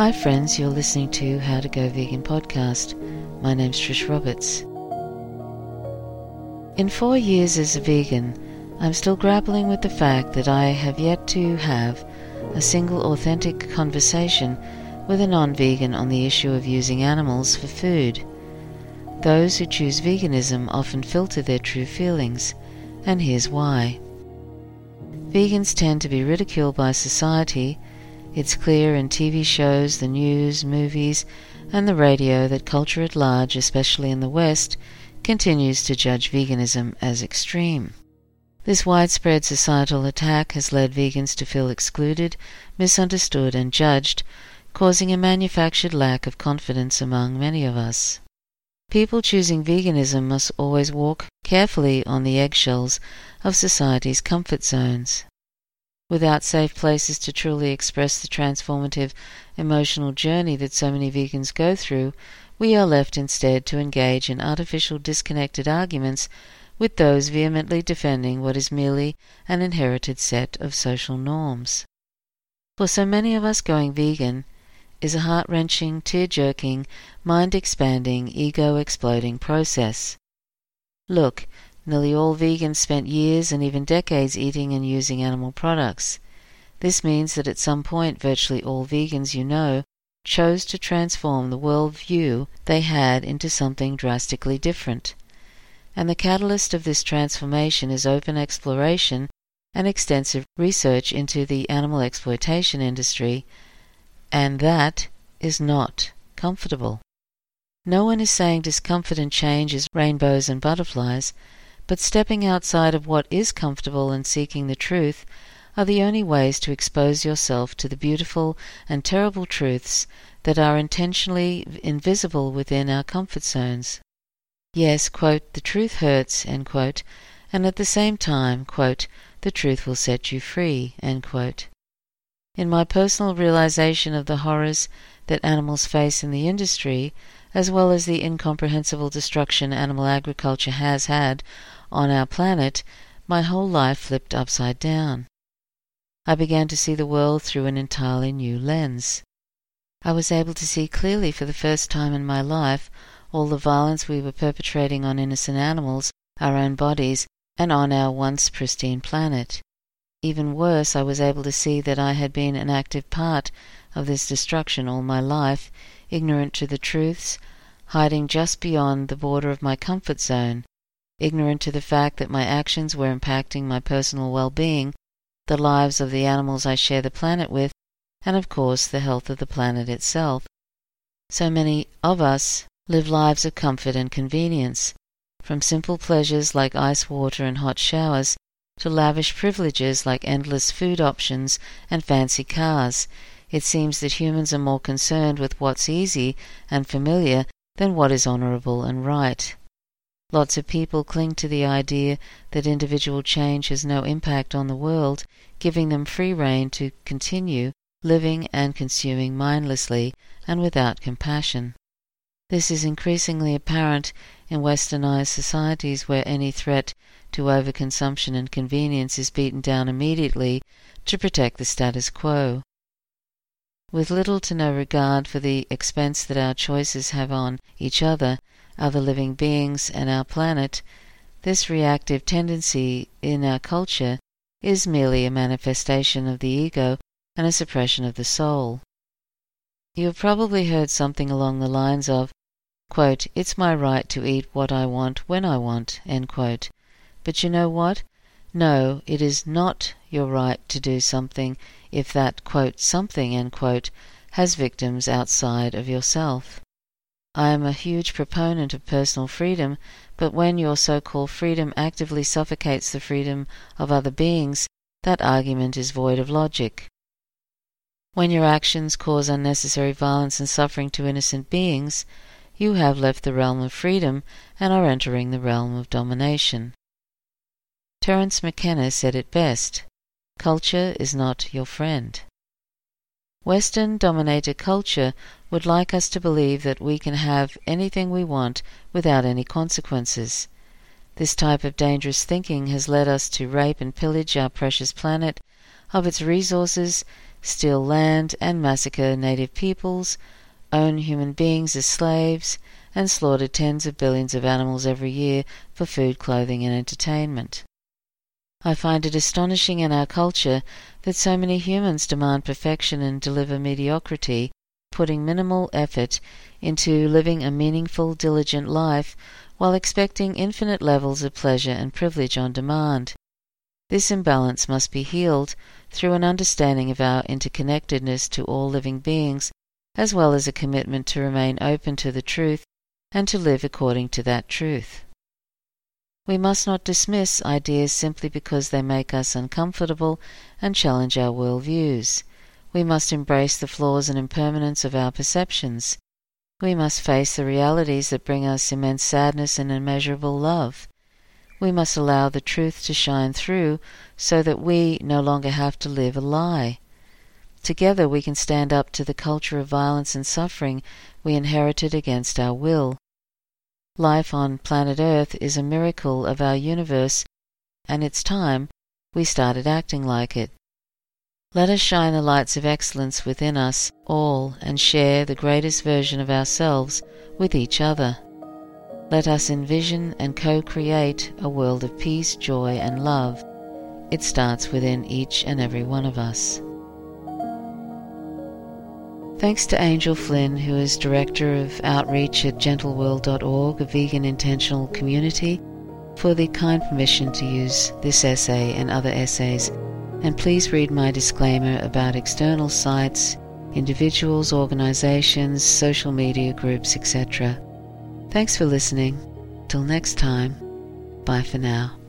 Hi, friends, you're listening to How to Go Vegan podcast. My name's Trish Roberts. In four years as a vegan, I'm still grappling with the fact that I have yet to have a single authentic conversation with a non vegan on the issue of using animals for food. Those who choose veganism often filter their true feelings, and here's why. Vegans tend to be ridiculed by society. It's clear in TV shows, the news, movies, and the radio that culture at large, especially in the West, continues to judge veganism as extreme. This widespread societal attack has led vegans to feel excluded, misunderstood, and judged, causing a manufactured lack of confidence among many of us. People choosing veganism must always walk carefully on the eggshells of society's comfort zones. Without safe places to truly express the transformative emotional journey that so many vegans go through, we are left instead to engage in artificial disconnected arguments with those vehemently defending what is merely an inherited set of social norms. For so many of us going vegan is a heart wrenching, tear jerking, mind expanding, ego exploding process. Look, nearly all vegans spent years and even decades eating and using animal products. This means that at some point virtually all vegans you know chose to transform the world view they had into something drastically different. And the catalyst of this transformation is open exploration and extensive research into the animal exploitation industry and that is not comfortable. No one is saying discomfort and change is rainbows and butterflies, but stepping outside of what is comfortable and seeking the truth are the only ways to expose yourself to the beautiful and terrible truths that are intentionally invisible within our comfort zones. Yes, quote, the truth hurts, quote, and at the same time, quote, the truth will set you free, quote. In my personal realization of the horrors that animals face in the industry, as well as the incomprehensible destruction animal agriculture has had on our planet, my whole life flipped upside down. I began to see the world through an entirely new lens. I was able to see clearly for the first time in my life all the violence we were perpetrating on innocent animals, our own bodies, and on our once pristine planet. Even worse, I was able to see that I had been an active part of this destruction all my life, ignorant to the truths, hiding just beyond the border of my comfort zone, ignorant to the fact that my actions were impacting my personal well being, the lives of the animals I share the planet with, and of course the health of the planet itself. So many of us live lives of comfort and convenience, from simple pleasures like ice water and hot showers to lavish privileges like endless food options and fancy cars. It seems that humans are more concerned with what's easy and familiar than what is honourable and right. Lots of people cling to the idea that individual change has no impact on the world, giving them free rein to continue living and consuming mindlessly and without compassion. This is increasingly apparent in westernized societies where any threat to overconsumption and convenience is beaten down immediately to protect the status quo. With little to no regard for the expense that our choices have on each other, other living beings, and our planet, this reactive tendency in our culture is merely a manifestation of the ego and a suppression of the soul. You have probably heard something along the lines of, quote, It's my right to eat what I want when I want, quote, but you know what? No, it is not your right to do something if that quote, something end quote, has victims outside of yourself. I am a huge proponent of personal freedom, but when your so called freedom actively suffocates the freedom of other beings, that argument is void of logic. When your actions cause unnecessary violence and suffering to innocent beings, you have left the realm of freedom and are entering the realm of domination. Terence McKenna said it best culture is not your friend. Western dominated culture would like us to believe that we can have anything we want without any consequences. This type of dangerous thinking has led us to rape and pillage our precious planet of its resources, steal land and massacre native peoples, own human beings as slaves, and slaughter tens of billions of animals every year for food, clothing, and entertainment. I find it astonishing in our culture that so many humans demand perfection and deliver mediocrity, putting minimal effort into living a meaningful, diligent life while expecting infinite levels of pleasure and privilege on demand. This imbalance must be healed through an understanding of our interconnectedness to all living beings, as well as a commitment to remain open to the truth and to live according to that truth. We must not dismiss ideas simply because they make us uncomfortable and challenge our world views. We must embrace the flaws and impermanence of our perceptions. We must face the realities that bring us immense sadness and immeasurable love. We must allow the truth to shine through so that we no longer have to live a lie. Together we can stand up to the culture of violence and suffering we inherited against our will. Life on planet Earth is a miracle of our universe, and it's time we started acting like it. Let us shine the lights of excellence within us all and share the greatest version of ourselves with each other. Let us envision and co create a world of peace, joy, and love. It starts within each and every one of us. Thanks to Angel Flinn, who is Director of Outreach at gentleworld.org, a vegan intentional community, for the kind permission to use this essay and other essays. And please read my disclaimer about external sites, individuals, organizations, social media groups, etc. Thanks for listening. Till next time, bye for now.